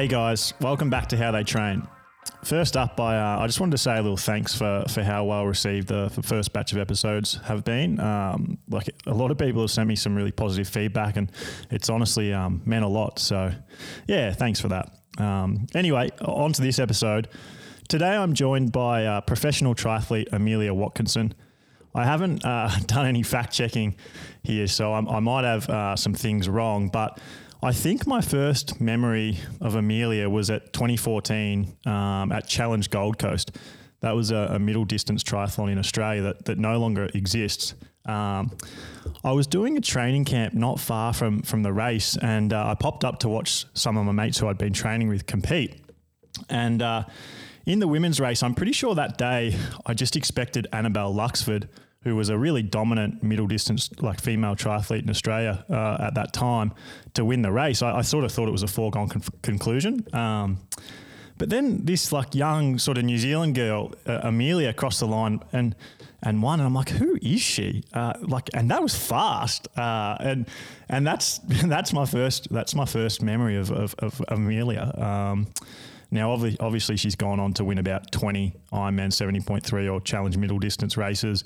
Hey guys, welcome back to How They Train. First up, I, uh, I just wanted to say a little thanks for, for how well received the, the first batch of episodes have been. Um, like a lot of people have sent me some really positive feedback, and it's honestly um, meant a lot. So, yeah, thanks for that. Um, anyway, on to this episode. Today, I'm joined by uh, professional triathlete Amelia Watkinson. I haven't uh, done any fact checking here, so I'm, i might have uh, some things wrong, but I think my first memory of Amelia was at 2014 um, at Challenge Gold Coast. That was a, a, middle distance triathlon in Australia that, that no longer exists. Um, I was doing a training camp not far from, from the race, and uh, I popped up to watch some of my mates who I'd been training with compete. And uh, in the women's race, I'm pretty sure that day I just expected Annabelle Luxford who was a really dominant middle distance like female triathlete in Australia uh, at that time to win the race. I, I, sort of thought it was a foregone con- conclusion. Um, but then this like young sort of New Zealand girl, uh, Amelia, crossed the line and and won. And I'm like, who is she? Uh, like, and that was fast. Uh, and and that's that's my first that's my first memory of of, of Amelia. Um, now, obviously, she's gone on to win about 20 Ironman 70.3 or Challenge middle distance races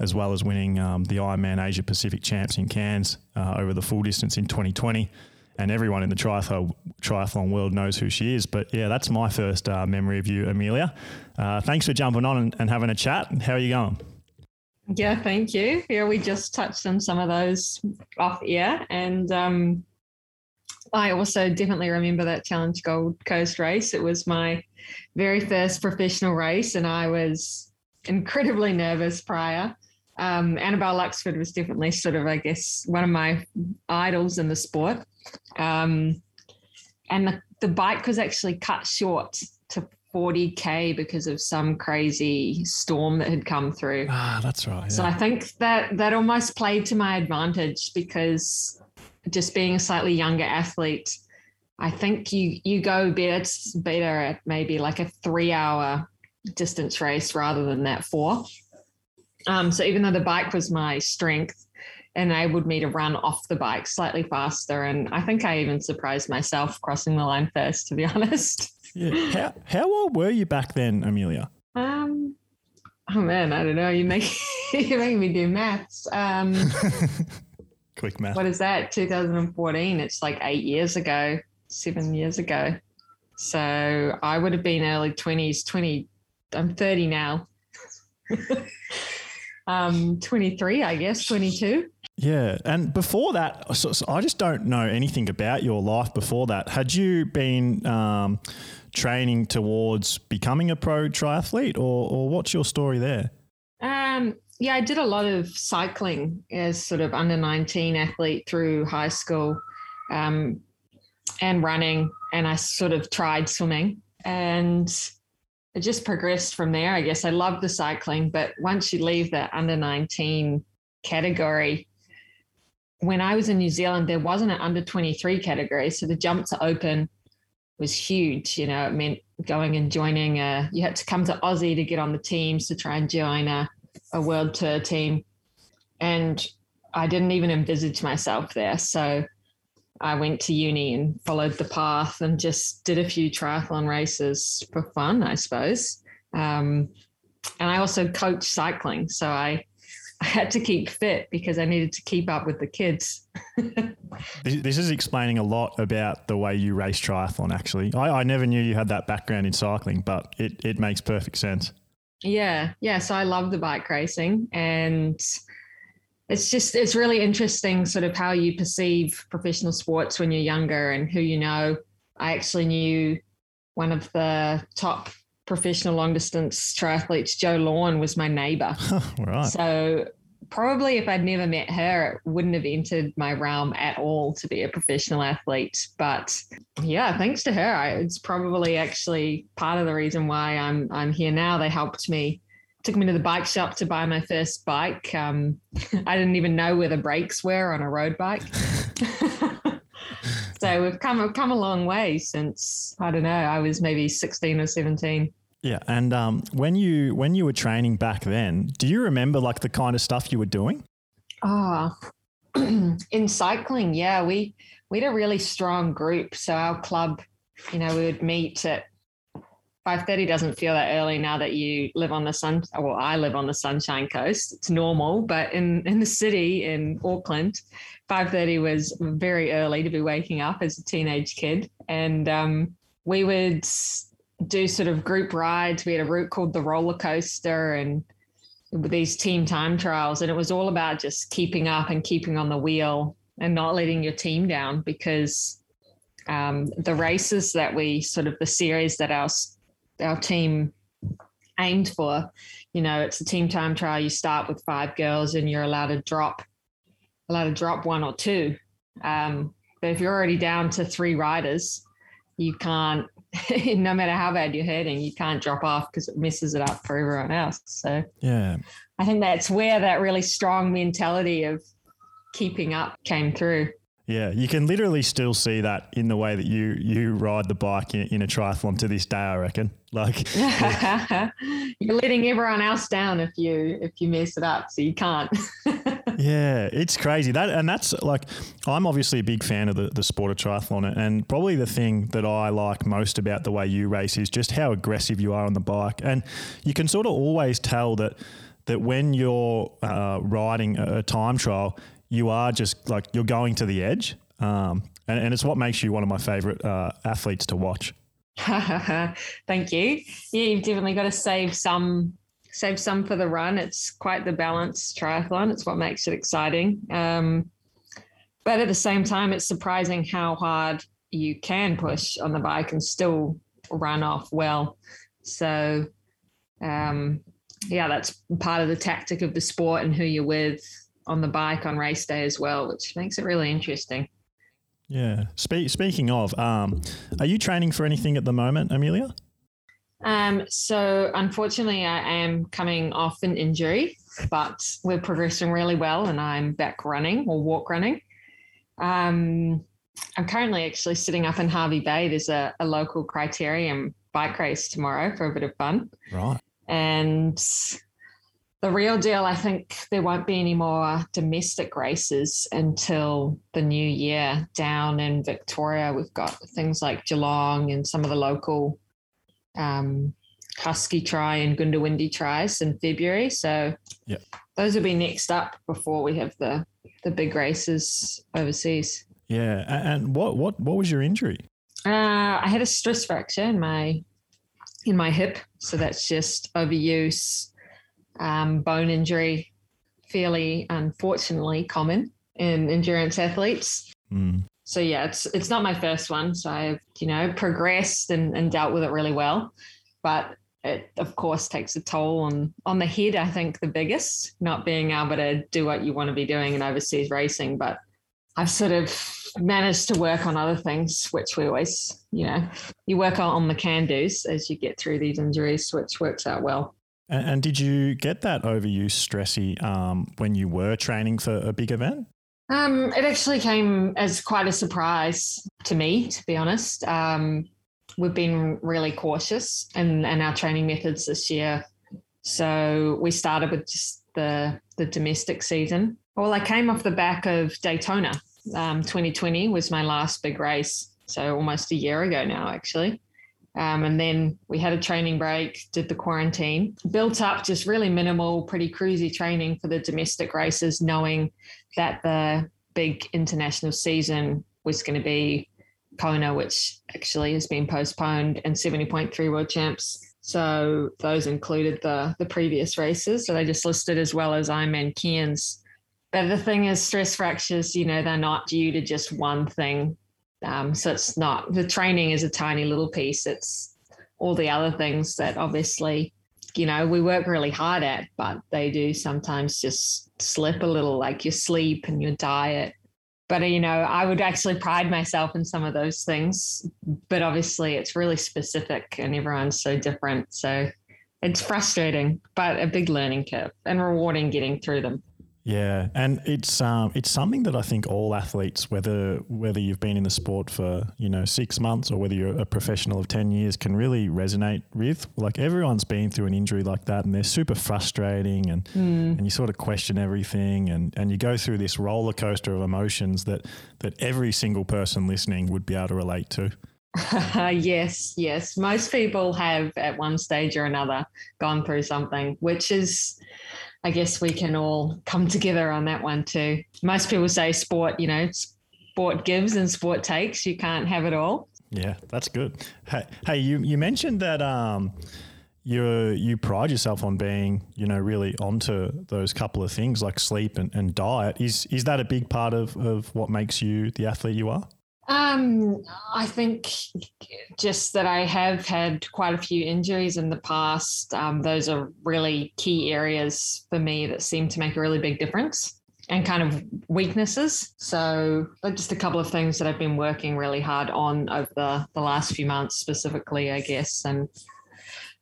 as well as winning um, the Ironman Asia Pacific Champs in Cairns uh, over the full distance in 2020. And everyone in the triathlon, triathlon world knows who she is. But yeah, that's my first uh, memory of you, Amelia. Uh, thanks for jumping on and, and having a chat. How are you going? Yeah, thank you. Yeah, we just touched on some of those off air. And um, I also definitely remember that Challenge Gold Coast race. It was my very first professional race, and I was incredibly nervous prior um, Annabelle Luxford was definitely sort of, I guess, one of my idols in the sport. Um, and the, the bike was actually cut short to 40k because of some crazy storm that had come through. Ah, that's right. Yeah. So I think that that almost played to my advantage because just being a slightly younger athlete, I think you you go better better at maybe like a three hour distance race rather than that four. Um, so even though the bike was my strength, enabled me to run off the bike slightly faster. And I think I even surprised myself crossing the line first, to be honest. Yeah. How, how old were you back then, Amelia? Um, oh man, I don't know. You make you're making me do maths. Um, Quick math. What is that? 2014. It's like eight years ago, seven years ago. So I would have been early 20s. 20. I'm 30 now. Um, 23, I guess, 22. Yeah. And before that, so, so I just don't know anything about your life before that. Had you been um, training towards becoming a pro triathlete or, or what's your story there? Um, yeah, I did a lot of cycling as sort of under 19 athlete through high school um, and running. And I sort of tried swimming. And it just progressed from there. I guess I loved the cycling, but once you leave the under 19 category, when I was in New Zealand, there wasn't an under 23 category. So the jump to open was huge. You know, it meant going and joining a, you had to come to Aussie to get on the teams to try and join a, a world tour team. And I didn't even envisage myself there. So I went to uni and followed the path and just did a few triathlon races for fun, I suppose. Um, and I also coach cycling, so I I had to keep fit because I needed to keep up with the kids. this is explaining a lot about the way you race triathlon. Actually, I, I never knew you had that background in cycling, but it it makes perfect sense. Yeah, yeah. So I love the bike racing and it's just it's really interesting sort of how you perceive professional sports when you're younger and who you know. I actually knew one of the top professional long distance triathletes Jo Lawn was my neighbor right. so probably if i'd never met her it wouldn't have entered my realm at all to be a professional athlete. But yeah thanks to her I, it's probably actually part of the reason why i'm i'm here now. They helped me took me to the bike shop to buy my first bike. Um, I didn't even know where the brakes were on a road bike. so we've come we've come a long way since I don't know. I was maybe sixteen or seventeen. Yeah, and um, when you when you were training back then, do you remember like the kind of stuff you were doing? Ah, oh, in cycling, yeah, we we had a really strong group. So our club you know, we would meet at 5.30 doesn't feel that early now that you live on the sun well i live on the sunshine coast. It's normal but in in the city in auckland 5.30 was very early to be waking up as a teenage kid. And um, we would do sort of group rides. We had a route called the roller coaster and these team time trials. And it was all about just keeping up and keeping on the wheel and not letting your team down because um, the races that we sort of the series that our our team aimed for. You know, it's a team time trial. You start with five girls, and you're allowed to drop, allowed to drop one or two. Um, but if you're already down to three riders, you can't. no matter how bad you're hurting, you can't drop off because it messes it up for everyone else. So yeah, I think that's where that really strong mentality of keeping up came through. Yeah, you can literally still see that in the way that you you ride the bike in, in a triathlon to this day. I reckon. Like you're letting everyone else down if you if you mess it up, so you can't. yeah, it's crazy that, and that's like I'm obviously a big fan of the, the sport of triathlon, and probably the thing that I like most about the way you race is just how aggressive you are on the bike, and you can sort of always tell that that when you're uh, riding a time trial, you are just like you're going to the edge. Um, and, and, it's what makes you one of my favorite uh, athletes to watch. Thank you. Yeah, you've definitely got to save some save some for the run. It's quite the balanced triathlon. It's what makes it exciting. Um, but at the same time, it's surprising how hard you can push on the bike and still run off well. So, um, yeah, that's part of the tactic of the sport and who you're with on the bike on race day as well, which makes it really interesting. Yeah. Spe- speaking of, um, are you training for anything at the moment, Amelia? Um, so unfortunately, I am coming off an injury, but we're progressing really well, and I'm back running or walk running. Um, I'm currently actually sitting up in Hervey Bay. There's a, a local criterium bike race tomorrow for a bit of fun. Right. And the real deal, I think there won't be any more domestic races until the new year down in Victoria. We've got things like Geelong and some of the local um, Husky Tri and Goondiwindi tries in February. So yep. those will be next up before we have the the big races overseas. Yeah, and what what what was your injury? Uh, I had a stress fracture in my in my hip, so that's just overuse um, bone injury, fairly unfortunately common in endurance athletes. Mm. So yeah, it's it's not my first one. So I've you know progressed and, and dealt with it really well, but it of course takes a toll on on the head. I think the biggest, not being able to do what you want to be doing in overseas racing. But I've sort of managed to work on other things, which we always, you know, you work on the can dos as you get through these injuries, which works out well. And, and did you get that overuse stressy um, when you were training for a big event? Um, it actually came as quite a surprise to me, to be honest. Um, we've been really cautious in, in our training methods this year. So we started with just the the domestic season. Well, I came off the back of Daytona. Um, 2020 was my last big race, so almost a year ago now, actually. Um, and then we had a training break, did the quarantine, built up just really minimal, pretty cruisy training for the domestic races, knowing that the big international season was going to be Kona, which actually has been postponed, and 70.3 world champs. So those included the the previous races. So they just listed as well as Ironman Cairns. But the thing is, stress fractures, you know, they're not due to just one thing. Um, so it's not the training is a tiny little piece. It's all the other things that obviously, you know, we work really hard at, but they do sometimes just slip a little, like your sleep and your diet. But you know, I would actually pride myself in some of those things. But obviously, it's really specific, and everyone's so different. So it's frustrating, but a big learning curve and rewarding getting through them. Yeah, and it's um, it's something that I think all athletes, whether whether you've been in the sport for you know six months or whether you're a professional of ten years, can really resonate with. Like everyone's been through an injury like that, and they're super frustrating, and mm. and you sort of question everything, and and you go through this roller coaster of emotions that that every single person listening would be able to relate to. yes, yes. Most people have at one stage or another gone through something, which is, I guess we can all come together on that one too. Most people say sport, you know, sport gives and sport takes. You can't have it all. Yeah, that's good. Hey, hey, you you mentioned that um, you you pride yourself on being you know really onto those couple of things like sleep and, and diet. Is is that a big part of of what makes you the athlete you are? Um, I think just that I have had quite a few injuries in the past. Um, those are really key areas for me that seem to make a really big difference and kind of weaknesses. So, just a couple of things that I've been working really hard on over the, the last few months, specifically, I guess. And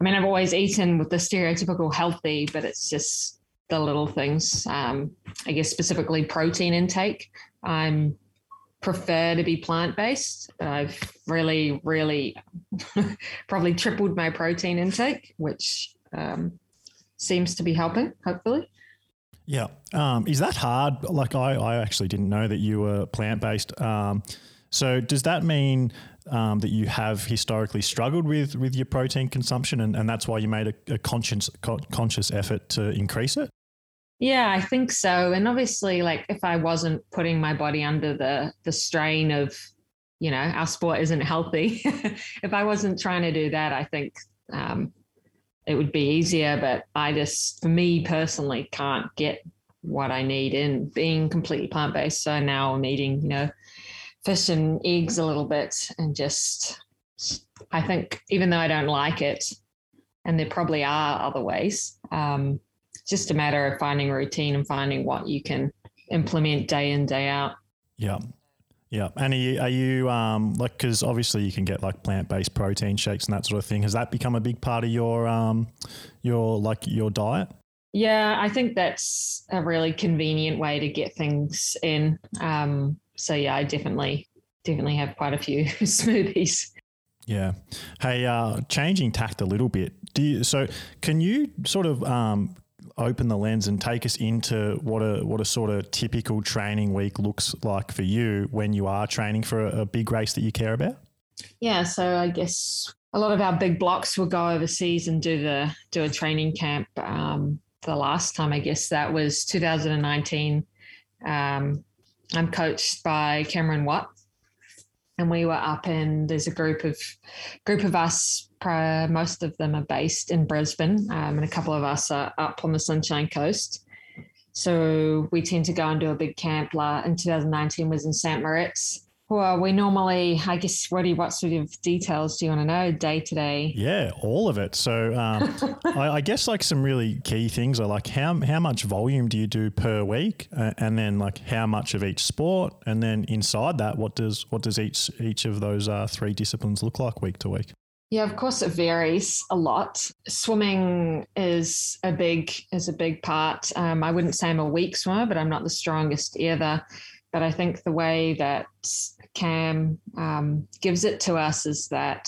I mean, I've always eaten with the stereotypical healthy, but it's just the little things. Um, I guess specifically protein intake. I'm prefer to be plant based. I've really, really probably tripled my protein intake, which um, seems to be helping, hopefully. Yeah. Um, is that hard? Like, I, I actually didn't know that you were plant based. Um, so, does that mean um, that you have historically struggled with, with your protein consumption and, and that's why you made a, a conscious, conscious effort to increase it? Yeah, I think so. And obviously, like if I wasn't putting my body under the the strain of, you know, our sport isn't healthy. if I wasn't trying to do that, I think um, it would be easier. But I just, for me personally, can't get what I need in being completely plant based. So now I'm eating, you know, fish and eggs a little bit, and just, I think even though I don't like it, and there probably are other ways. Um, just a matter of finding routine and finding what you can implement day in day out. Yeah. Yeah. And are you, are you um, like, because obviously you can get like plant based protein shakes and that sort of thing. Has that become a big part of your, um, your, like, your diet? Yeah, I think that's a really convenient way to get things in. Um, so yeah, I definitely, definitely have quite a few smoothies. Yeah. Hey, uh, changing tact a little bit. Do you, so can you sort of um, open the lens and take us into what a what a sort of typical training week looks like for you when you are training for a, a big race that you care about? Yeah, so I guess a lot of our big blocks will go overseas and do the do a training camp. Um, the last time I guess that was 2019. Um, I'm coached by Cameron Watt, and we were up in there's a group of group of us most of them are based in brisbane um, and a couple of us are up on the sunshine coast. So we tend to go and do a big camp. In 2019 was in st moritz well, we normally, I guess, what do you, what sort of details do you want to know day to day? Yeah, all of it. So, um, I, I, guess like some really key things are like how how much volume do you do per week, uh, and then like how much of each sport, and then inside that, what does what does each each of those uh, three disciplines look like week to week? Yeah, of course it varies a lot. Swimming is a big is a big part. Um, I wouldn't say I'm a weak swimmer, but I'm not the strongest either. But I think the way that Cam um, gives it to us is that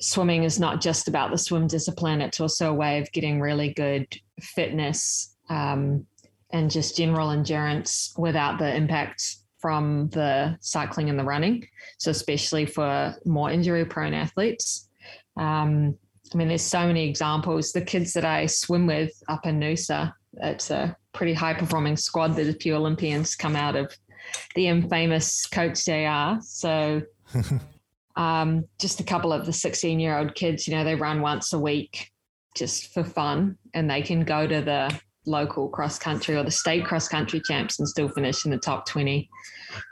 swimming is not just about the swim discipline, it's also a way of getting really good fitness um, and just general endurance without the impact from the cycling and the running. So, especially for more injury prone athletes. Um, I mean, there's so many examples. The kids that I swim with up in Noosa, it's a pretty high performing squad. There's a few Olympians come out of the infamous Coach JR. So um, just a couple of the 16 year old kids, you know, they run once a week just for fun and they can go to the local cross country or the state cross country champs and still finish in the top 20.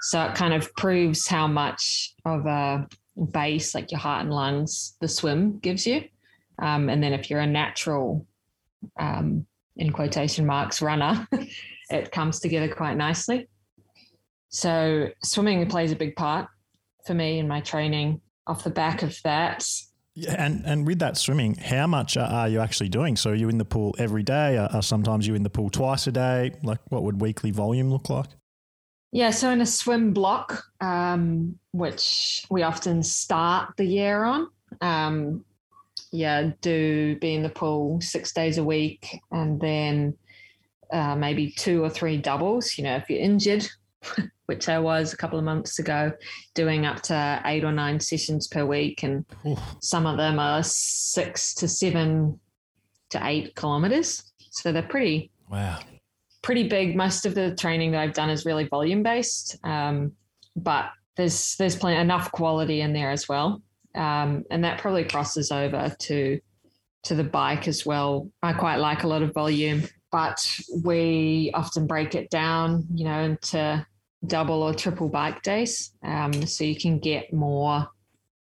So it kind of proves how much of a base, like your heart and lungs, the swim gives you. Um, and then if you're a natural, um, in quotation marks, runner, it comes together quite nicely. So swimming plays a big part for me in my training. Off the back of that, yeah, and and with that swimming, how much are you actually doing? So are you in the pool every day? Are, sometimes you in the pool twice a day? Like, what would weekly volume look like? Yeah, so in a swim block, um, which we often start the year on, um, yeah, do be in the pool six days a week, and then uh, maybe two or three doubles. You know, if you're injured, which I was a couple of months ago, doing up to eight or nine sessions per week. And Oof. some of them are six to seven to eight kilometers. So they're pretty wow, pretty big. Most of the training that I've done is really volume based, um, but there's there's plenty enough quality in there as well, um, and that probably crosses over to to the bike as well. I quite like a lot of volume, but we often break it down, you know, into double or triple bike days, um, so you can get more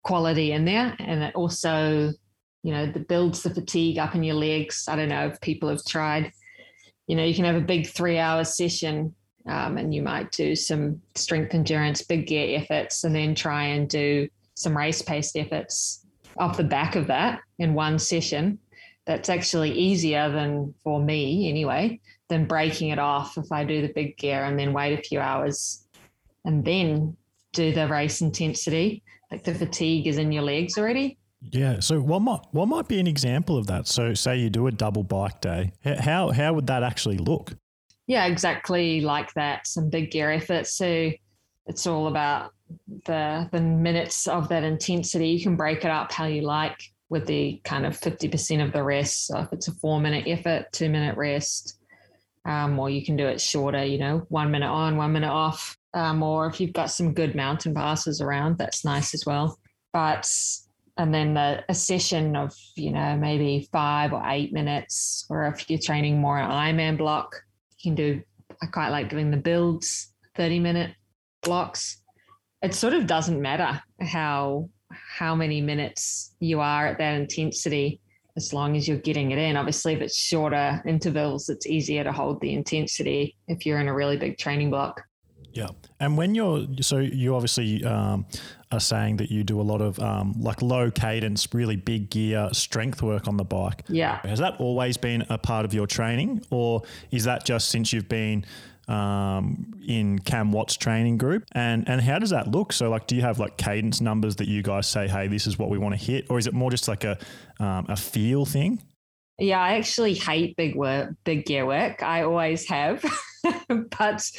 quality in there, and it also you know, the builds the fatigue up in your legs. I don't know if people have tried. You know, you can have a big three hour session um, and you might do some strength endurance, big gear efforts, and then try and do some race paced efforts off the back of that in one session. That's actually easier than for me anyway, than breaking it off if I do the big gear and then wait a few hours and then do the race intensity. Like the fatigue is in your legs already. Yeah. So what might what might be an example of that? So say you do a double bike day. How how would that actually look? Yeah, exactly like that. Some big gear effort. So it's all about the the minutes of that intensity. You can break it up how you like with the kind of 50% of the rest. So if it's a four minute effort, two minute rest, um, or you can do it shorter, you know, one minute on, one minute off. Um, or if you've got some good mountain passes around, that's nice as well. But and then the, a session of you know maybe five or eight minutes or if you're training more an ironman block you can do i quite like doing the builds 30 minute blocks it sort of doesn't matter how how many minutes you are at that intensity as long as you're getting it in obviously if it's shorter intervals it's easier to hold the intensity if you're in a really big training block yeah. And when you're, so you obviously um, are saying that you do a lot of um, like low cadence, really big gear strength work on the bike. Yeah. Has that always been a part of your training or is that just since you've been um, in Cam Watt's training group? And, and how does that look? So like, do you have like cadence numbers that you guys say, hey, this is what we want to hit? Or is it more just like a, um, a feel thing? Yeah, I actually hate big work, big gear work. I always have. but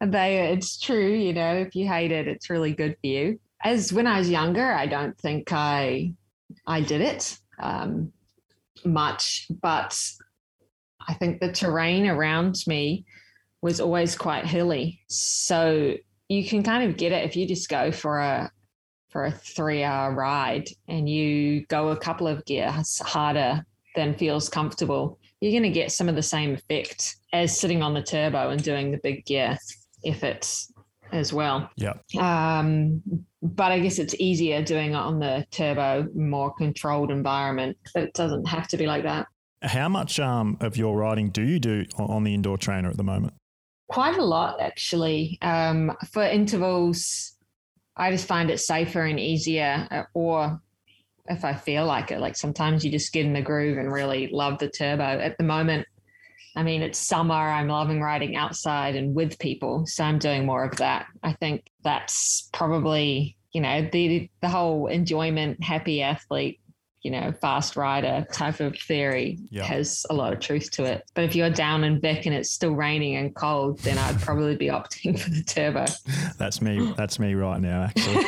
they it's true, you know, if you hate it, it's really good for you. As when I was younger, I don't think I I did it um, much, but I think the terrain around me was always quite hilly. So you can kind of get it if you just go for a for a three hour ride and you go a couple of gears harder than feels comfortable you're going to get some of the same effect as sitting on the turbo and doing the big gear if it's as well. Yeah. Um, but I guess it's easier doing it on the turbo, more controlled environment. But it doesn't have to be like that. How much um, of your riding do you do on the indoor trainer at the moment? Quite a lot, actually. Um, for intervals, I just find it safer and easier, uh, or if I feel like it. Like sometimes you just get in the groove and really love the turbo. At the moment, I mean, it's summer. I'm loving riding outside and with people. So I'm doing more of that. I think that's probably, you know, the the whole enjoyment, happy athlete, you know, fast rider type of theory yeah. has a lot of truth to it. But if you're down in Vic and it's still raining and cold, then I'd probably be opting for the turbo. that's me. That's me right now, actually.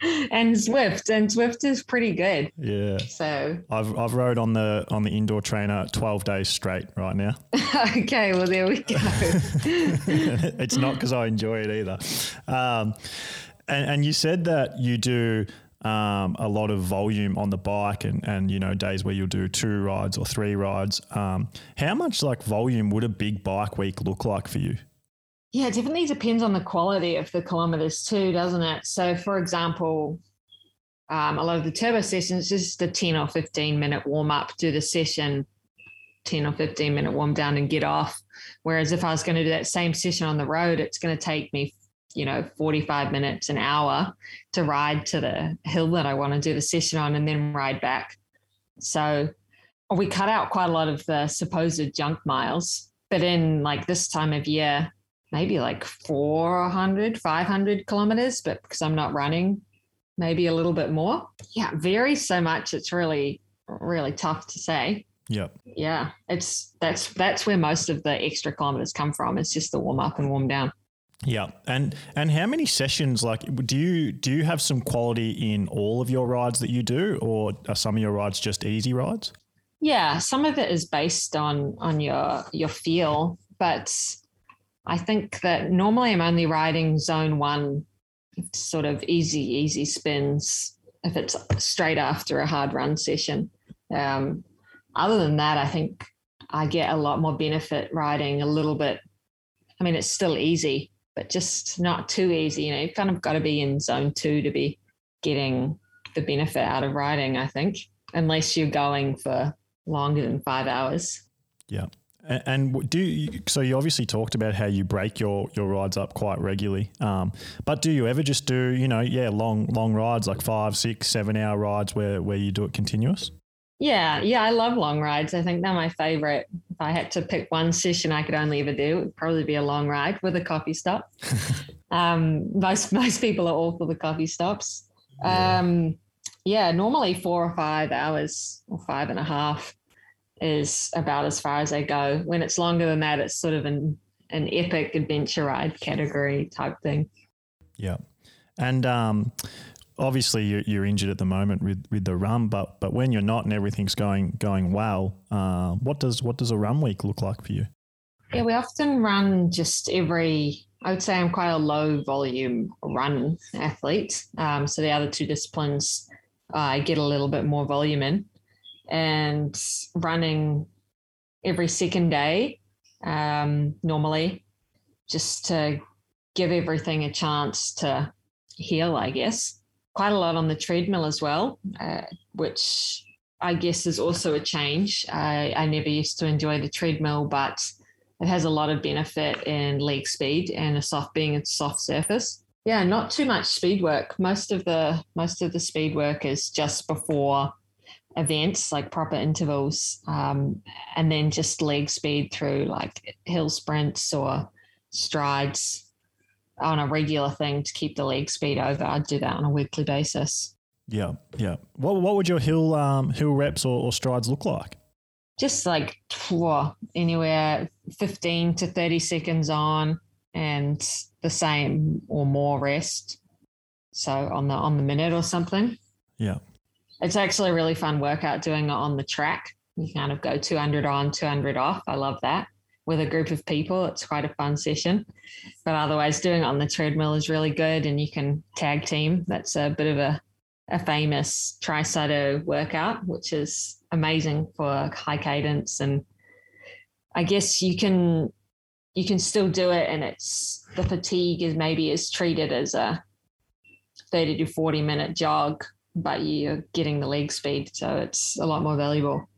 and Zwift, and Zwift is pretty good. Yeah. So I've I've rode on the on the indoor trainer twelve days straight right now. okay, well there we go. it's not because I enjoy it either. Um, and, and you said that you do um, a lot of volume on the bike and, and, you know, days where you'll do two rides or three rides. Um, how much like volume would a big bike week look like for you? Yeah, it definitely depends on the quality of the kilometers too, doesn't it? So, for example, um, a lot of the turbo sessions just a 10 or 15 minute warm up, do the session, 10 or 15 minute warm down and get off. Whereas if I was going to do that same session on the road, it's going to take me, you know, 45 minutes, an hour to ride to the hill that I want to do the session on and then ride back. So we cut out quite a lot of the supposed junk miles. But in like this time of year, maybe like 400, 500 kilometers, but because I'm not running, maybe a little bit more. Yeah, varies so much. It's really, really tough to say. Yeah. Yeah. It's that's that's where most of the extra kilometers come from. It's just the warm up and warm down. Yeah, and and how many sessions? Like, do you do you have some quality in all of your rides that you do, or are some of your rides just easy rides? Yeah, some of it is based on on your your feel, but I think that normally I'm only riding zone one, sort of easy easy spins if it's straight after a hard run session. Um, other than that, I think I get a lot more benefit riding a little bit. I mean, it's still easy, but just not too easy. You know, you've kind of got to be in zone two to be getting the benefit out of riding, I think, unless you're going for longer than five hours. Yeah. And do you, so you obviously talked about how you break your your rides up quite regularly, um, but do you ever just do you know yeah long long rides like five six seven hour rides where where you do it continuous? Yeah, yeah, I love long rides. I think they're my favorite. If I had to pick one session I could only ever do, it would probably be a long ride with a coffee stop. um, most most people are all for the coffee stops. Yeah. Um, yeah, normally four or five hours or five and a half is about as far as I go. When it's longer than that, it's sort of an an epic adventure ride category type thing. Yeah, and um, obviously you're, you're, injured at the moment with, with the run, but but when you're not and everything's going going well, uh, what does what does a run week look like for you? Yeah, we often run just every. I would say I'm quite a low volume run athlete. Um, so the other two disciplines, uh, I get a little bit more volume in, and running every second day um, normally, just to give everything a chance to heal, I guess quite a lot on the treadmill as well, uh, which I guess is also a change. I, I never used to enjoy the treadmill, but it has a lot of benefit in leg speed and a soft being a soft surface. Yeah, not too much speed work. Most of the most of the speed work is just before events like proper intervals, um, and then just leg speed through like hill sprints or strides on a regular thing to keep the leg speed over. I'd do that on a weekly basis. Yeah, yeah. What what would your hill um, hill reps or, or strides look like? Just like whoa, anywhere fifteen to thirty seconds on, and the same or more rest. So on the on the minute or something. Yeah, it's actually a really fun workout doing it on the track. You kind of go two hundred on, two hundred off. I love that with a group of people. It's quite a fun session. But otherwise, doing it on the treadmill is really good, and you can tag team. That's a bit of a, a famous Trisutto workout, which is amazing for high cadence. And I guess you can you can still do it, and it's the fatigue is maybe is treated as a thirty to forty minute jog, but you're getting the leg speed, so it's a lot more valuable.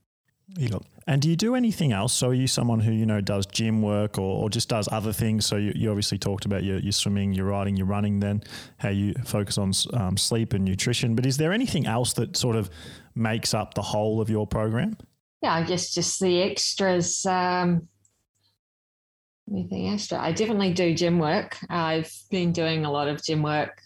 Yep. And do you do anything else? So are you someone who, you know, does gym work or, or just does other things? So you, you obviously talked about your, your swimming, your riding, your running then, how you focus on um, sleep and nutrition. But is there anything else that sort of makes up the whole of your program? Yeah, I guess just the extras. Um, anything extra? I definitely do gym work. I've been doing a lot of gym work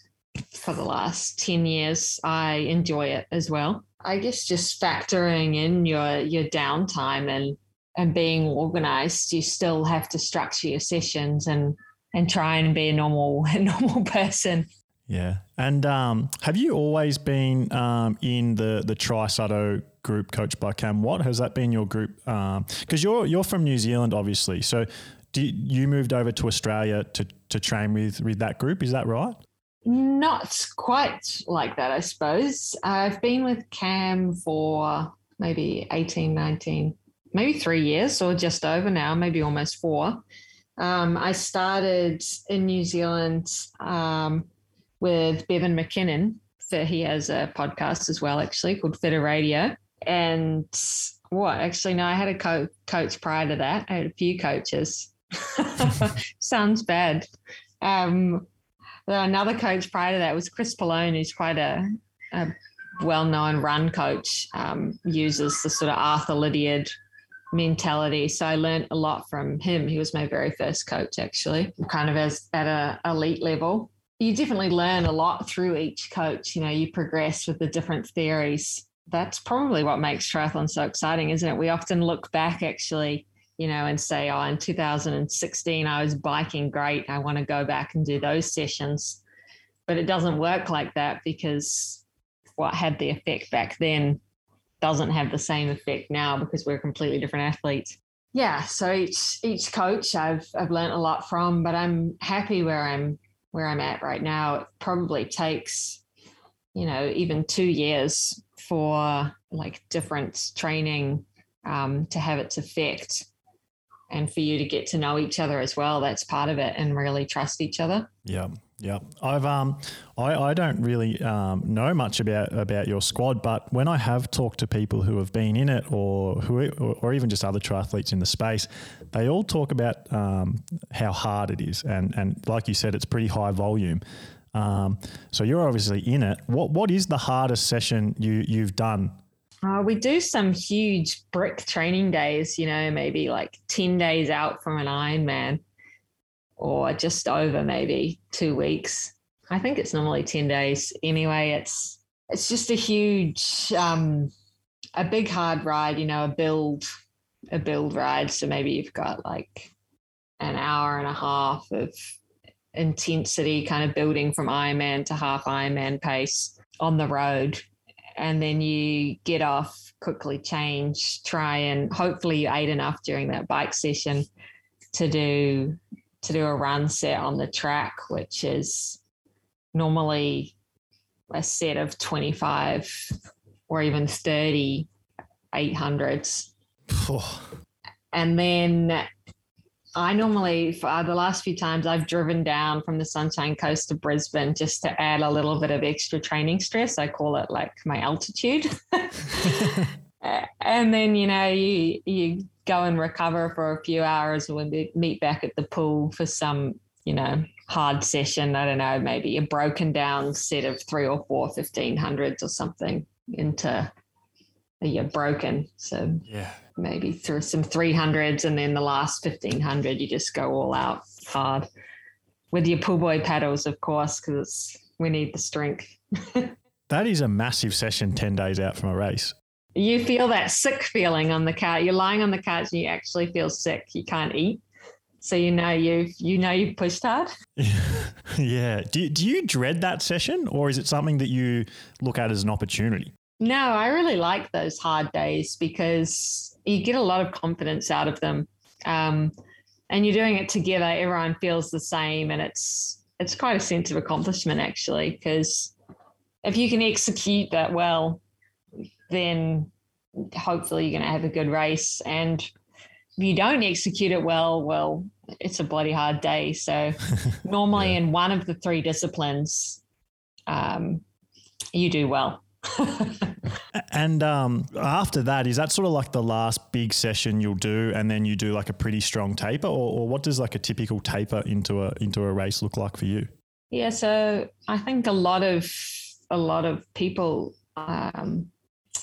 for the last 10 years. I enjoy it as well. I guess just factoring in your your downtime and and being organized, you still have to structure your sessions and and try and be a normal a normal person. Yeah. And um, have you always been um, in the the Trisutto group coached by Cam Watt? Has that been your group? Because um, you're you're from New Zealand, obviously. So you, you moved over to Australia to to train with with that group? Is that right? Not quite like that, I suppose. I've been with Cam for maybe 18, 19, maybe three years or just over now, maybe almost four. Um, I started in New Zealand um, with Bevan McKinnon. For, he has a podcast as well, actually, called Fitter Radio. And what? Actually, no, I had a co- coach prior to that. I had a few coaches. Sounds bad. Um, another coach prior to that was Chris Pilone, who's quite a, a well-known run coach. Um, uses the sort of Arthur Lydiard mentality. So I learned a lot from him. He was my very first coach, actually, kind of as at a elite level. You definitely learn a lot through each coach. You know, you progress with the different theories. That's probably what makes triathlon so exciting, isn't it? We often look back actually you know, and say, oh, in 2016, I was biking great. I want to go back and do those sessions. But it doesn't work like that because what had the effect back then doesn't have the same effect now because we're completely different athletes. Yeah, so each each coach I've I've learned a lot from, but I'm happy where I'm where I'm at right now. It probably takes, you know, even two years for like different training um, to have its effect and for you to get to know each other as well. That's part of it and really trust each other. Yeah. Yeah, I've um, I, I don't really um, know much about about your squad, but when I have talked to people who have been in it, or who, or, even just other triathletes in the space, they all talk about um, how hard it is, and and like you said, it's pretty high volume. Um, so you're obviously in it. What what is the hardest session you you've done? Uh, we do some huge brick training days. You know, maybe like ten days out from an Ironman or just over maybe two weeks. I think it's normally 10 days anyway. It's it's just a huge um a big hard ride, you know, a build a build ride. So maybe you've got like an hour and a half of intensity kind of building from Ironman to half Ironman pace on the road. And then you get off, quickly change, try and hopefully you ate enough during that bike session to do to do a run set on the track, which is normally a set of 25 or even 30 800s. and then I normally, for uh, the last few times, I've driven down from the Sunshine Coast to Brisbane just to add a little bit of extra training stress. I call it like my altitude. and then, you know, you, you go and recover for a few hours when we meet back at the pool for some, you know, hard session. I don't know, maybe a broken down set of three or four 1500s or something into yeah, broken. So yeah, maybe through some 300s and then the last 1500, you just go all out hard with your pull buoy paddles, of course, because we need the strength. that is a massive session 10 days out from a race you feel that sick feeling on the couch. You're lying on the couch and you actually feel sick. You can't eat. So you know you you know you've pushed hard. yeah. Do, do you dread that session or is it something that you look at as an opportunity? No, I really like those hard days because you get a lot of confidence out of them. Um, and you're doing it together. Everyone feels the same, and it's it's quite a sense of accomplishment actually. Because if you can execute that well, then hopefully you're going to have a good race. And if you don't execute it well, well, it's a bloody hard day. So normally yeah. in one of the three disciplines, um, you do well. and um, after that, is that sort of like the last big session you'll do, and then you do like a pretty strong taper, or, or what does like a typical taper into a into a race look like for you? Yeah, so I think a lot of a lot of people um,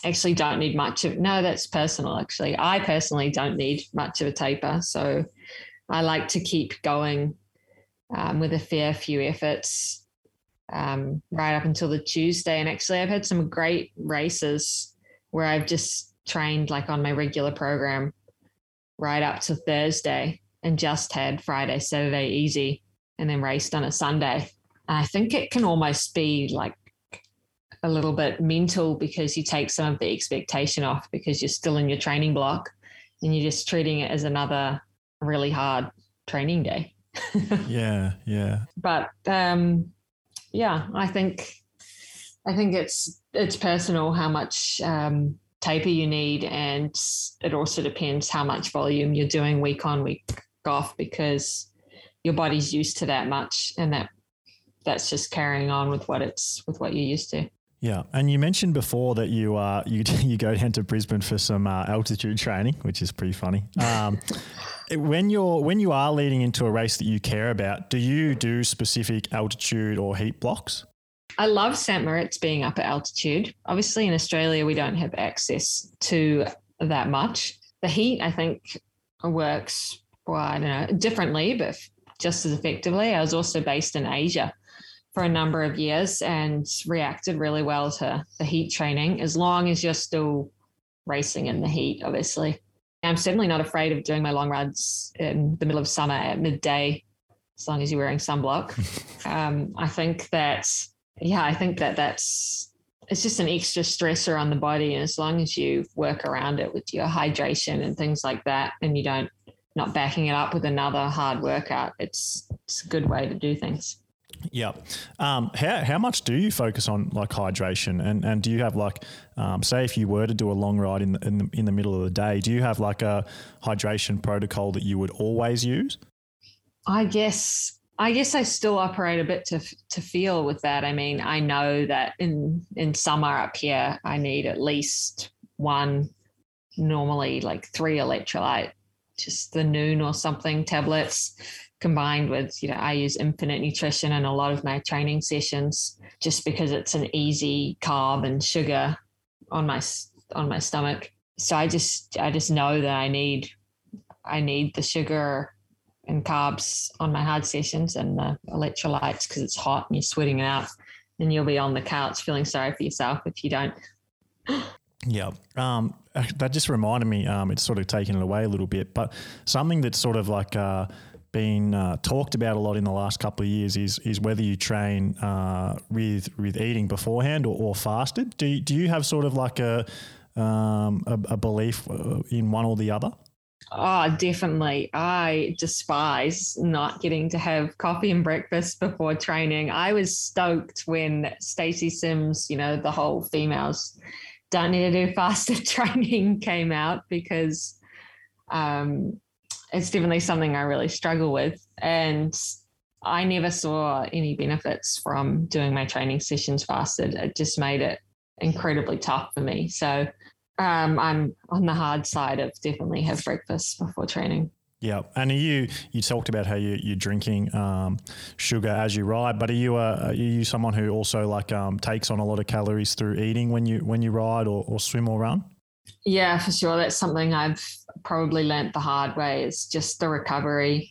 actually don't need much of no that's personal actually. I personally don't need much of a taper. So i like to keep going um, with a fair few efforts um, right up until the tuesday and actually i've had some great races where i've just trained like on my regular program right up to thursday and just had friday saturday easy and then raced on a sunday and i think it can almost be like a little bit mental because you take some of the expectation off because you're still in your training block and you're just treating it as another really hard training day. yeah, yeah. But um, yeah, I think I think it's it's personal how much um, taper you need, and it also depends how much volume you're doing week on week off because your body's used to that much, and that that's just carrying on with what it's with what you're used to. Yeah, and you mentioned before that you uh, you you go down to Brisbane for some uh, altitude training, which is pretty funny. Um, when you're when you are leading into a race that you care about, do you do specific altitude or heat blocks? I love St. Moritz being up at altitude. Obviously, in Australia, we don't have access to that much. The heat, I think, works well, I don't know differently, but just as effectively. I was also based in Asia for a number of years and reacted really well to the heat training as long as you're still racing in the heat, obviously. I'm certainly not afraid of doing my long runs in the middle of summer at midday, as long as you're wearing sunblock. um, I think that, yeah, I think that that's it's just an extra stressor on the body, and as long as you work around it with your hydration and things like that, and you don't not backing it up with another hard workout, it's it's a good way to do things. Yeah. Um, how, how much do you focus on like hydration and, and do you have like, um, say if you were to do a long ride in the, in the, in the middle of the day, do you have like a hydration protocol that you would always use? I guess, I guess I still operate a bit to, to feel with that. I mean, I know that in, in summer up here, I need at least one, normally like three electrolyte, just the Nuun or something tablets combined with, you know, I use Infinit Nutrition in a lot of my training sessions just because it's an easy carb and sugar on my on my stomach. So I just I just know that I need I need the sugar and carbs on my hard sessions and the electrolytes because it's hot and you're sweating it out and you'll be on the couch feeling sorry for yourself if you don't. Yeah. Um, that just reminded me, um, it's sort of taken it away a little bit, but something that's sort of like uh, been uh, talked about a lot in the last couple of years is is whether you train uh, with with eating beforehand or, or fasted. Do you, do you have sort of like a um, a, a, belief uh, in one or the other? Oh, definitely. I despise not getting to have coffee and breakfast before training. I was stoked when Stacy Sims, you know, the whole females don't need to do fasted training came out because um, it's definitely something I really struggle with. And I never saw any benefits from doing my training sessions fasted. It just made it incredibly tough for me. So um, I'm on the hard side of definitely have breakfast before training. Yeah, and you you talked about how you you're drinking um, sugar as you ride, but are you a, are you someone who also like um, takes on a lot of calories through eating when you when you ride or, or swim or run? Yeah, for sure. That's something I've probably learnt the hard way is just the recovery.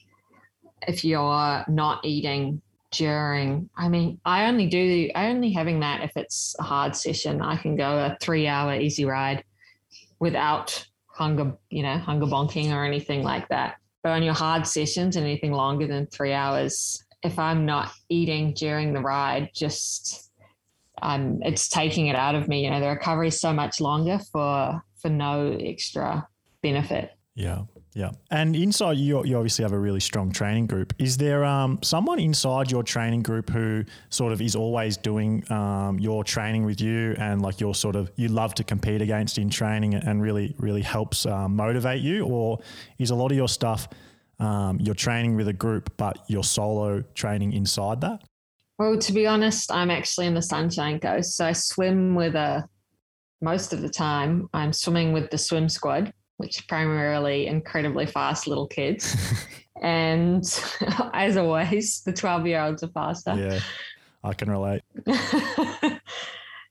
If you're not eating during, I mean, I only do, I only having that if it's a hard session. I can go a three hour easy ride without hunger, you know, hunger bonking or anything like that. But on your hard sessions, and anything longer than three hours, if I'm not eating during the ride, just um, it's taking it out of me. You know, the recovery is so much longer for for no extra benefit. Yeah. Yeah. And inside you, you obviously have a really strong training group. Is there um, someone inside your training group who sort of is always doing um, your training with you and like you're sort of, you love to compete against in training and really, really helps um, motivate you? Or is a lot of your stuff um, you're training with a group, but you're solo training inside that? Well, to be honest, I'm actually in the Sunshine Coast. So I swim with a, most of the time, I'm swimming with the swim squad which is primarily incredibly fast little kids. and as always, the 12 year olds are faster. Yeah, I can relate.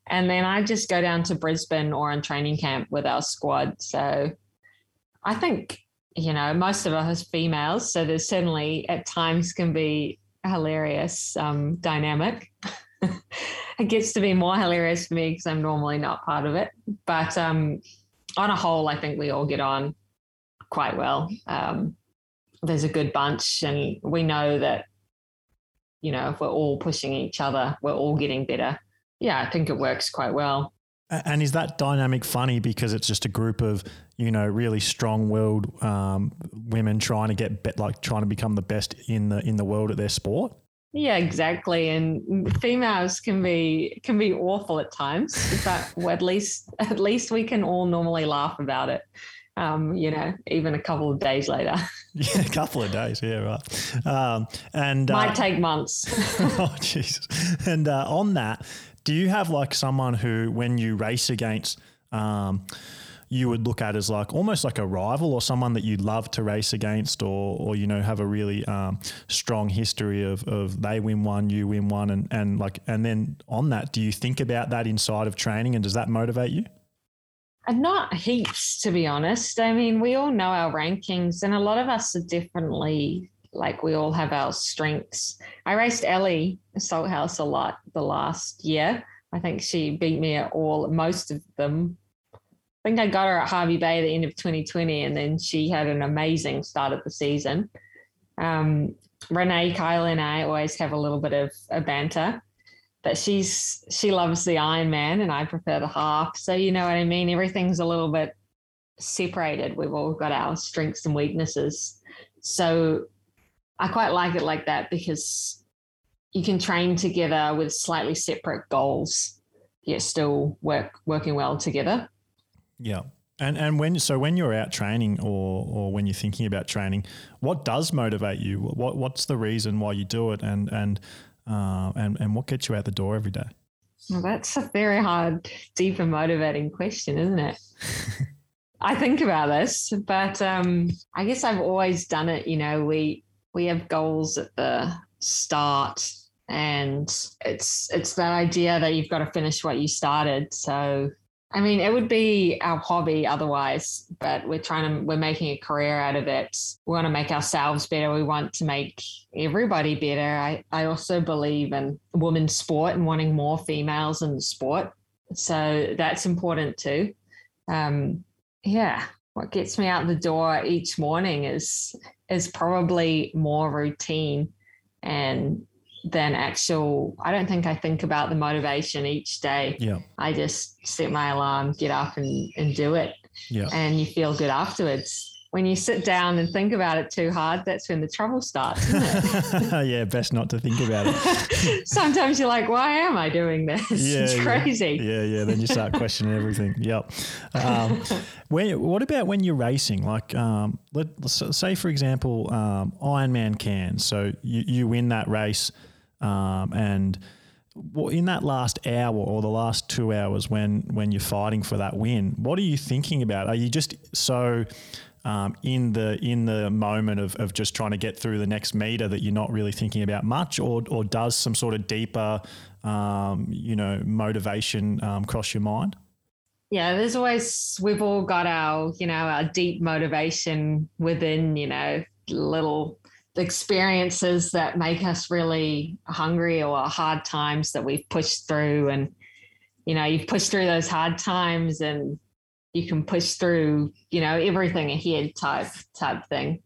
and then I just go down to Brisbane or in training camp with our squad. So I think, you know, most of us are females. So there's certainly at times can be hilarious um, dynamic. it gets to be more hilarious for me because I'm normally not part of it. But um, on a whole, I think we all get on quite well. Um, there's a good bunch, and we know that, you know, if we're all pushing each other, we're all getting better. Yeah, I think it works quite well. And is that dynamic funny because it's just a group of you know really strong-willed um, women trying to get be- like trying to become the best in the in the world at their sport? Yeah, exactly. And females can be can be awful at times, but at least at least we can all normally laugh about it. Um, you know, even a couple of days later. yeah, a couple of days. Yeah, right. Um, and might uh, take months. oh, Jesus. And uh, on that, do you have like someone who, when you race against, um, you would look at as like almost like a rival or someone that you'd love to race against or, or you know have a really um, strong history of, of they win one you win one and, and like and then on that do you think about that inside of training and does that motivate you? Uh, not heaps to be honest. I mean we all know our rankings and a lot of us are differently like we all have our strengths i raced ellie salthouse a lot the last year i think she beat me at all most of them I think I got her at Hervey Bay at the end of 2020, and then she had an amazing start of the season. Um, Renee, Kyle, and I always have a little bit of a banter, but she's she loves the Ironman, and I prefer the half. So you know what I mean. Everything's a little bit separated. We've all got our strengths and weaknesses. So I quite like it like that because you can train together with slightly separate goals, yet still work working well together. Yeah. And and when so when you're out training or or when you're thinking about training, what does motivate you? What what's the reason why you do it, and and uh, and and what gets you out the door every day? Well, that's a very hard, deep and motivating question, isn't it? I think about this, but um, I guess I've always done it. You know, we we have goals at the start, and it's it's that idea that you've got to finish what you started. So I mean, it would be our hobby otherwise, but we're trying to, we're making a career out of it. We want to make ourselves better. We want to make everybody better. I, I also believe in women's sport and wanting more females in the sport. So that's important too. Um, yeah, what gets me out the door each morning is is probably more routine and than actual i don't think i think about the motivation each day. Yeah. I just set my alarm get up and, and do it. Yeah. And you feel good afterwards when you sit down and think about it too hard that's when the trouble starts yeah best not to think about it sometimes you're like why am i doing this yeah, it's crazy yeah. yeah then you start questioning everything yep um, when, what about when you're racing like um, let, us say for example um, ironman Cairns. so you, you win that race um, and in that last hour or the last two hours when when you're fighting for that win, what are you thinking about? Are you just so um, in the in the moment of, of just trying to get through the next meter that you're not really thinking about much, or or does some sort of deeper, um, you know, motivation um, cross your mind? Yeah, there's always we've all got our you know our deep motivation within you know little experiences that make us really hungry or hard times that we've pushed through and you know you've pushed through those hard times and you can push through you know everything ahead type type thing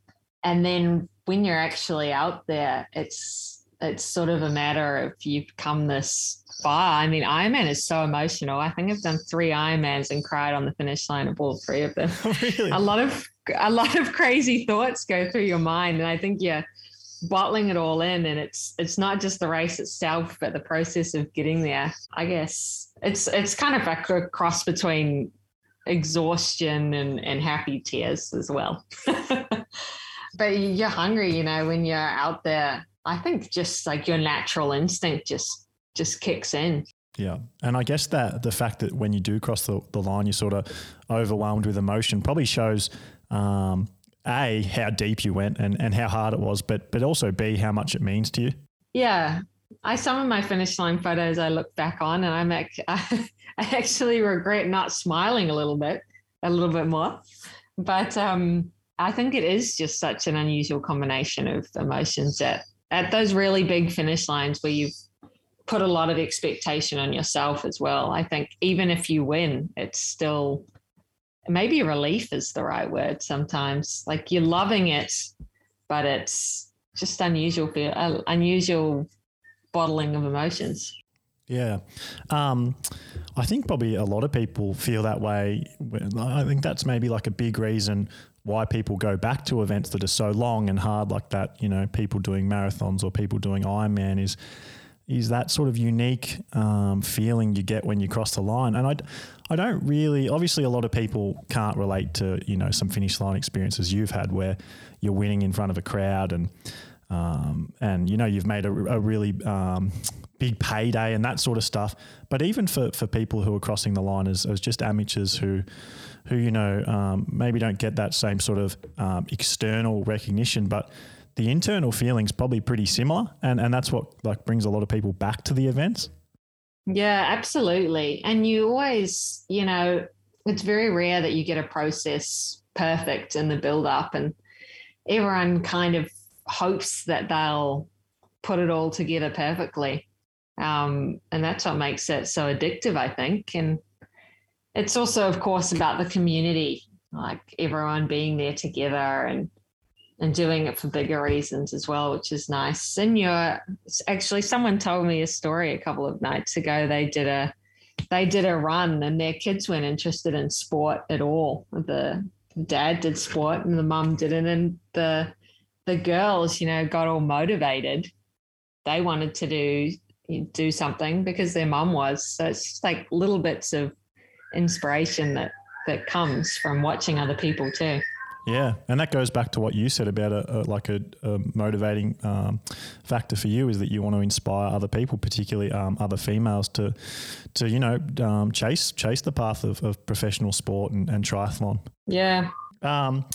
and then when you're actually out there it's it's sort of a matter of you've come this far. I mean, Ironman is so emotional. I think I've done three Ironmans and cried on the finish line of all three of them. really? A lot of a lot of crazy thoughts go through your mind, and I think you're bottling it all in. And it's it's not just the race itself, but the process of getting there. I guess it's it's kind of a cross between exhaustion and and happy tears as well. but you're hungry, you know, when you're out there. I think just like your natural instinct just just kicks in. Yeah. And I guess that the fact that when you do cross the, the line, you're sort of overwhelmed with emotion probably shows um, A, how deep you went and, and how hard it was, but but also B, how much it means to you. Yeah. I some of my finish line photos I look back on and I'm ac- I, actually regret not smiling a little bit, a little bit more. But um, I think it is just such an unusual combination of emotions that at those really big finish lines where you've put a lot of expectation on yourself as well. I think even if you win, it's still maybe relief is the right word sometimes. Like you're loving it, but it's just unusual uh, unusual bottling of emotions. Yeah. Um, I think probably a lot of people feel that way. I think that's maybe like a big reason why people go back to events that are so long and hard like that. You know, people doing marathons or people doing Ironman is is that sort of unique um, feeling you get when you cross the line. And I, I don't really, obviously, a lot of people can't relate to, you know, some finish line experiences you've had where you're winning in front of a crowd and, um, and you know, you've made a, a really um, big payday and that sort of stuff. But even for, for people who are crossing the line as, as just amateurs who, who, you know, um, maybe don't get that same sort of um, external recognition, but the internal feeling's probably pretty similar, and and that's what like brings a lot of people back to the events. Yeah, absolutely. And you always, you know, it's very rare that you get a process perfect in the build up, and everyone kind of hopes that they'll put it all together perfectly. Um, and that's what makes it so addictive, I think. And it's also, of course, about the community, like everyone being there together and and doing it for bigger reasons as well, which is nice. And you're actually someone told me a story a couple of nights ago. They did a they did a run and their kids weren't interested in sport at all. The dad did sport and the mum didn't, and the the girls, you know, got all motivated. They wanted to do do something because their mum was. So it's just like little bits of inspiration that that comes from watching other people too. Yeah, and that goes back to what you said about a, a like a, a motivating um, factor for you is that you want to inspire other people, particularly um, other females, to to you know um, chase chase the path of, of professional sport and, and triathlon. Yeah. Um,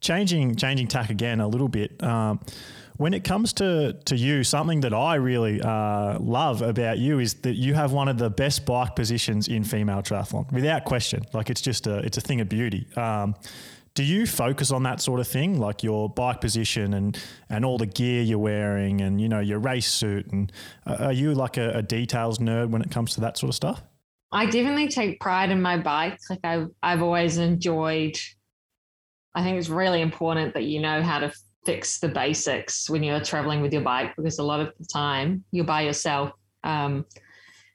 changing changing tack again a little bit. Um, when it comes to, to you, something that I really uh, love about you is that you have one of the best bike positions in female triathlon, without question. Like it's just a it's a thing of beauty. Um, do you focus on that sort of thing, like your bike position and and all the gear you're wearing, and you know your race suit, and uh, are you like a, a details nerd when it comes to that sort of stuff? I definitely take pride in my bike. Like I've I've always enjoyed. I think it's really important that you know how to fix the basics when you're traveling with your bike because a lot of the time you're by yourself. Um,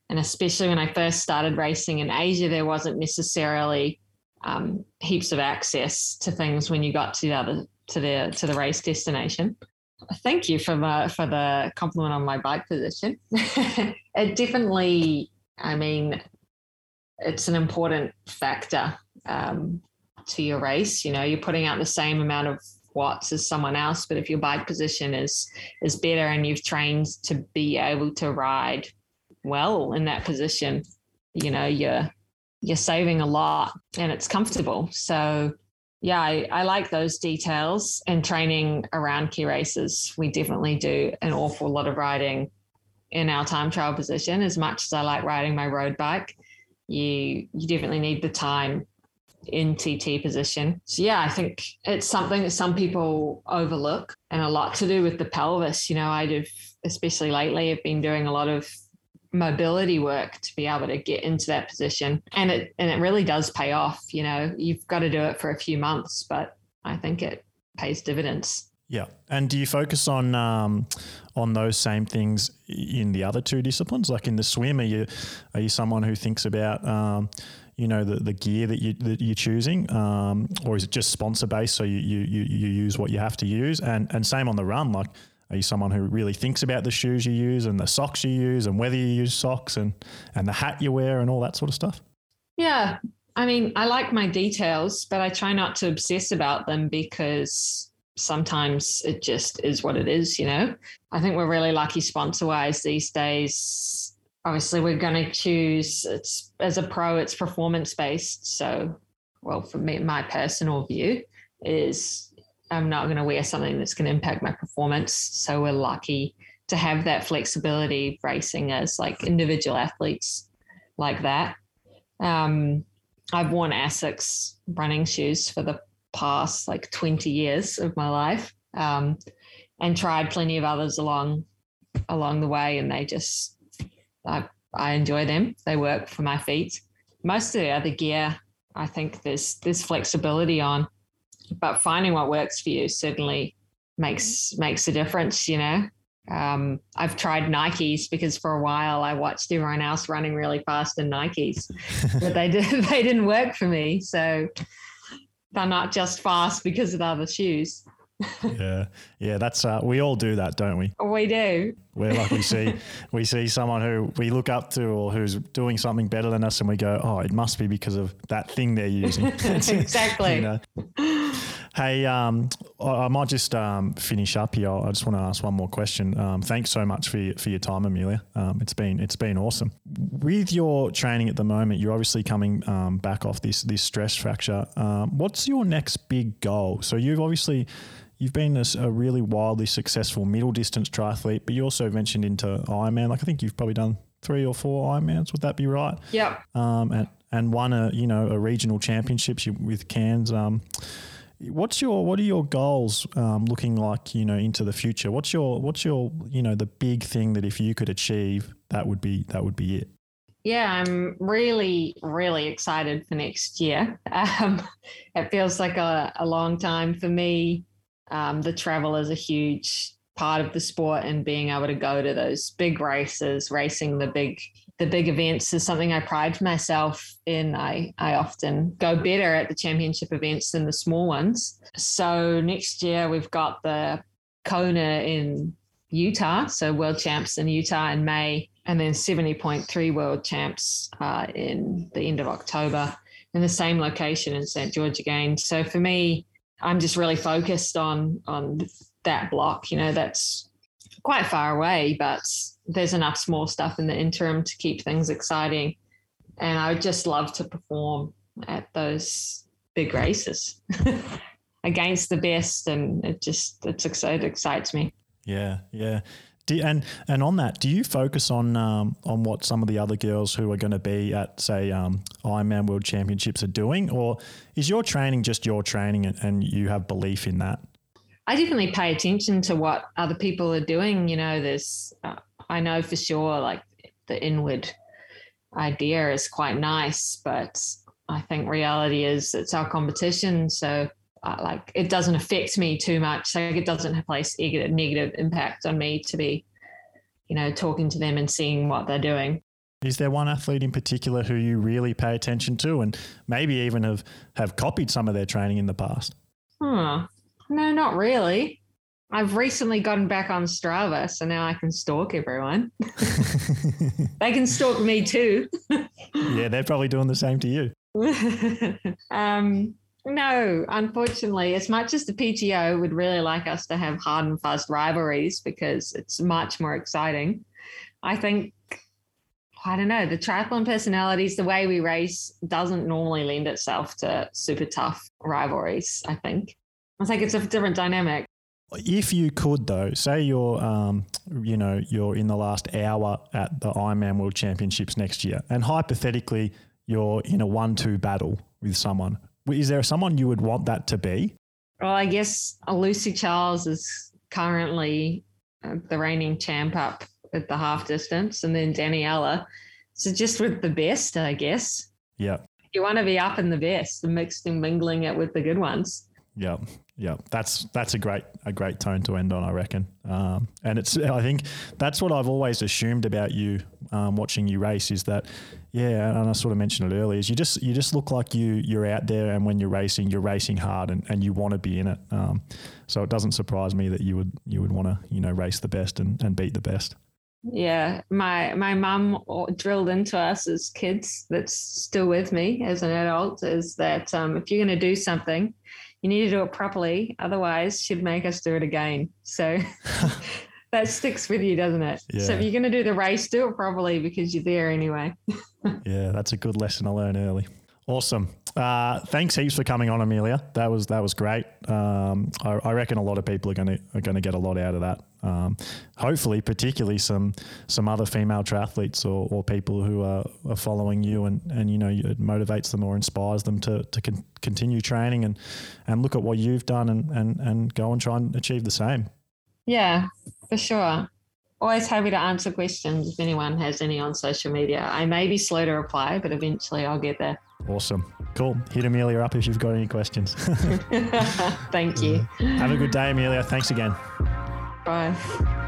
and especially when I first started racing in Asia, there wasn't necessarily um, heaps of access to things when you got to the other to the to the race destination. Thank you for the for the compliment on my bike position. it definitely, I mean, it's an important factor um, to your race. You know, you're putting out the same amount of watts as someone else but if your bike position is is better and you've trained to be able to ride well in that position you know you're you're saving a lot and it's comfortable so yeah I, I like those details and training around key races we definitely do an awful lot of riding in our time trial position as much as i like riding my road bike you you definitely need the time in TT position. So yeah, I think it's something that some people overlook and a lot to do with the pelvis. You know, I do, especially lately, I've been doing a lot of mobility work to be able to get into that position. And it and it really does pay off. You know, you've got to do it for a few months, but I think it pays dividends. Yeah, and do you focus on um, on those same things in the other two disciplines? Like in the swim, are you are you someone who thinks about um, you know the, the gear that you that you're choosing, um, or is it just sponsor based? So you, you you use what you have to use, and and same on the run. Like, are you someone who really thinks about the shoes you use and the socks you use and whether you use socks and and the hat you wear and all that sort of stuff? Yeah, I mean, I like my details, but I try not to obsess about them because sometimes it just is what it is. You know, I think we're really lucky sponsor wise these days obviously we're going to choose it's as a pro it's performance based so well for me my personal view is i'm not going to wear something that's going to impact my performance. So we're lucky to have that flexibility racing as like individual athletes like that. Um, i've worn asics running shoes for the past like 20 years of my life um, and tried plenty of others along along the way and they just I, I enjoy them. They work for my feet. Most of the other gear, I think there's there's flexibility on, but finding what works for you certainly makes makes a difference. You know, um, I've tried Nikes because for a while I watched everyone else running really fast in Nikes, but they did they didn't work for me. So they're not just fast because of the other shoes yeah, yeah, that's uh, we all do that, don't we? We do. Where like we see we see someone who we look up to or who's doing something better than us, and we go, "Oh, it must be because of that thing they're using." exactly. you know? Hey, um, I, might just um, finish up here. I just want to ask one more question. Um, thanks so much for your, for your time, Amelia. Um, it's been it's been awesome. With your training at the moment, you're obviously coming um, back off this this stress fracture. Um, what's your next big goal? So you've obviously you've been a, a, really wildly successful middle distance triathlete, but you also ventured into Ironman. Like I think you've probably done three or four Ironmans. Would that be right? Yeah. Um, and and won a you know a regional championships with Cairns. Um, what's your what are your goals um, looking like you know into the future? What's your what's your you know the big thing that if you could achieve that would be that would be it. yeah, I'm really, really excited for next year. Um, it feels like a, a long time for me. Um, the travel is a huge part of the sport, and being able to go to those big races, racing the big the big events is something I pride myself in. I, I often go better at the championship events than the small ones. So next year we've got the Kona in Utah, so world champs in Utah in May, and then 70.3 world champs uh, in the end of October in the same location in St. George again. So for me, I'm just really focused on on that block. You know, that's quite far away, but there's enough small stuff in the interim to keep things exciting. And I would just love to perform at those big races against the best. And it just, it's, it excites me. Yeah. Yeah. Do, and and on that, do you focus on um, on what some of the other girls who are going to be at say um, Ironman World Championships are doing, or is your training just your training and, and you have belief in that? I definitely pay attention to what other people are doing. You know, there's uh, I know for sure like the inward idea is quite nice, but I think reality is it's our competition, so like it doesn't affect me too much. Like it doesn't place a negative impact on me to be, you know, talking to them and seeing what they're doing. Is there one athlete in particular who you really pay attention to, and maybe even have have copied some of their training in the past? Huh. No, not really. I've recently gotten back on Strava, so now I can stalk everyone. they can stalk me too. yeah, they're probably doing the same to you. um, no, unfortunately, as much as the PTO would really like us to have hard and fast rivalries because it's much more exciting, I think, I don't know, the triathlon personalities, the way we race doesn't normally lend itself to super tough rivalries, I think. I think it's a different dynamic. If you could, though, say you're, um, you know, you're in the last hour at the Ironman World Championships next year, and hypothetically, you're in a one-two battle with someone is there someone you would want that to be? Well, I guess Lucy Charles is currently uh, the reigning champ up at the half distance, and then Daniela. So just with the best, I guess. Yeah. You want to be up in the best, mixed and mingling it with the good ones. Yeah, yeah, that's that's a great a great tone to end on, I reckon. Um, and it's I think that's what I've always assumed about you um, watching you race is that yeah, and I sort of mentioned it earlier is you just you just look like you you're out there, and when you're racing, you're racing hard, and, and you want to be in it. Um, so it doesn't surprise me that you would you would want to you know race the best and, and beat the best. Yeah, my my mum drilled into us as kids. That's still with me as an adult. Is that um, if you're going to do something, you need to do it properly. Otherwise, she'd make us do it again. So that sticks with you, doesn't it? Yeah. So if you're going to do the race, do it properly because you're there anyway. yeah, that's a good lesson to learn early. Awesome. Uh, thanks heaps for coming on, Amelia. That was that was great. Um, I, I, reckon a lot of people are going to are going to get a lot out of that. Um, hopefully, particularly some some other female triathletes or, or people who are, are following you and, and you know it motivates them or inspires them to to con- continue training and and look at what you've done and, and and go and try and achieve the same. Yeah, for sure. Always happy to answer questions if anyone has any on social media. I may be slow to reply, but eventually I'll get there. Awesome. Cool. Hit Amelia up if you've got any questions. Thank you. Have a good day, Amelia. Thanks again. Bye.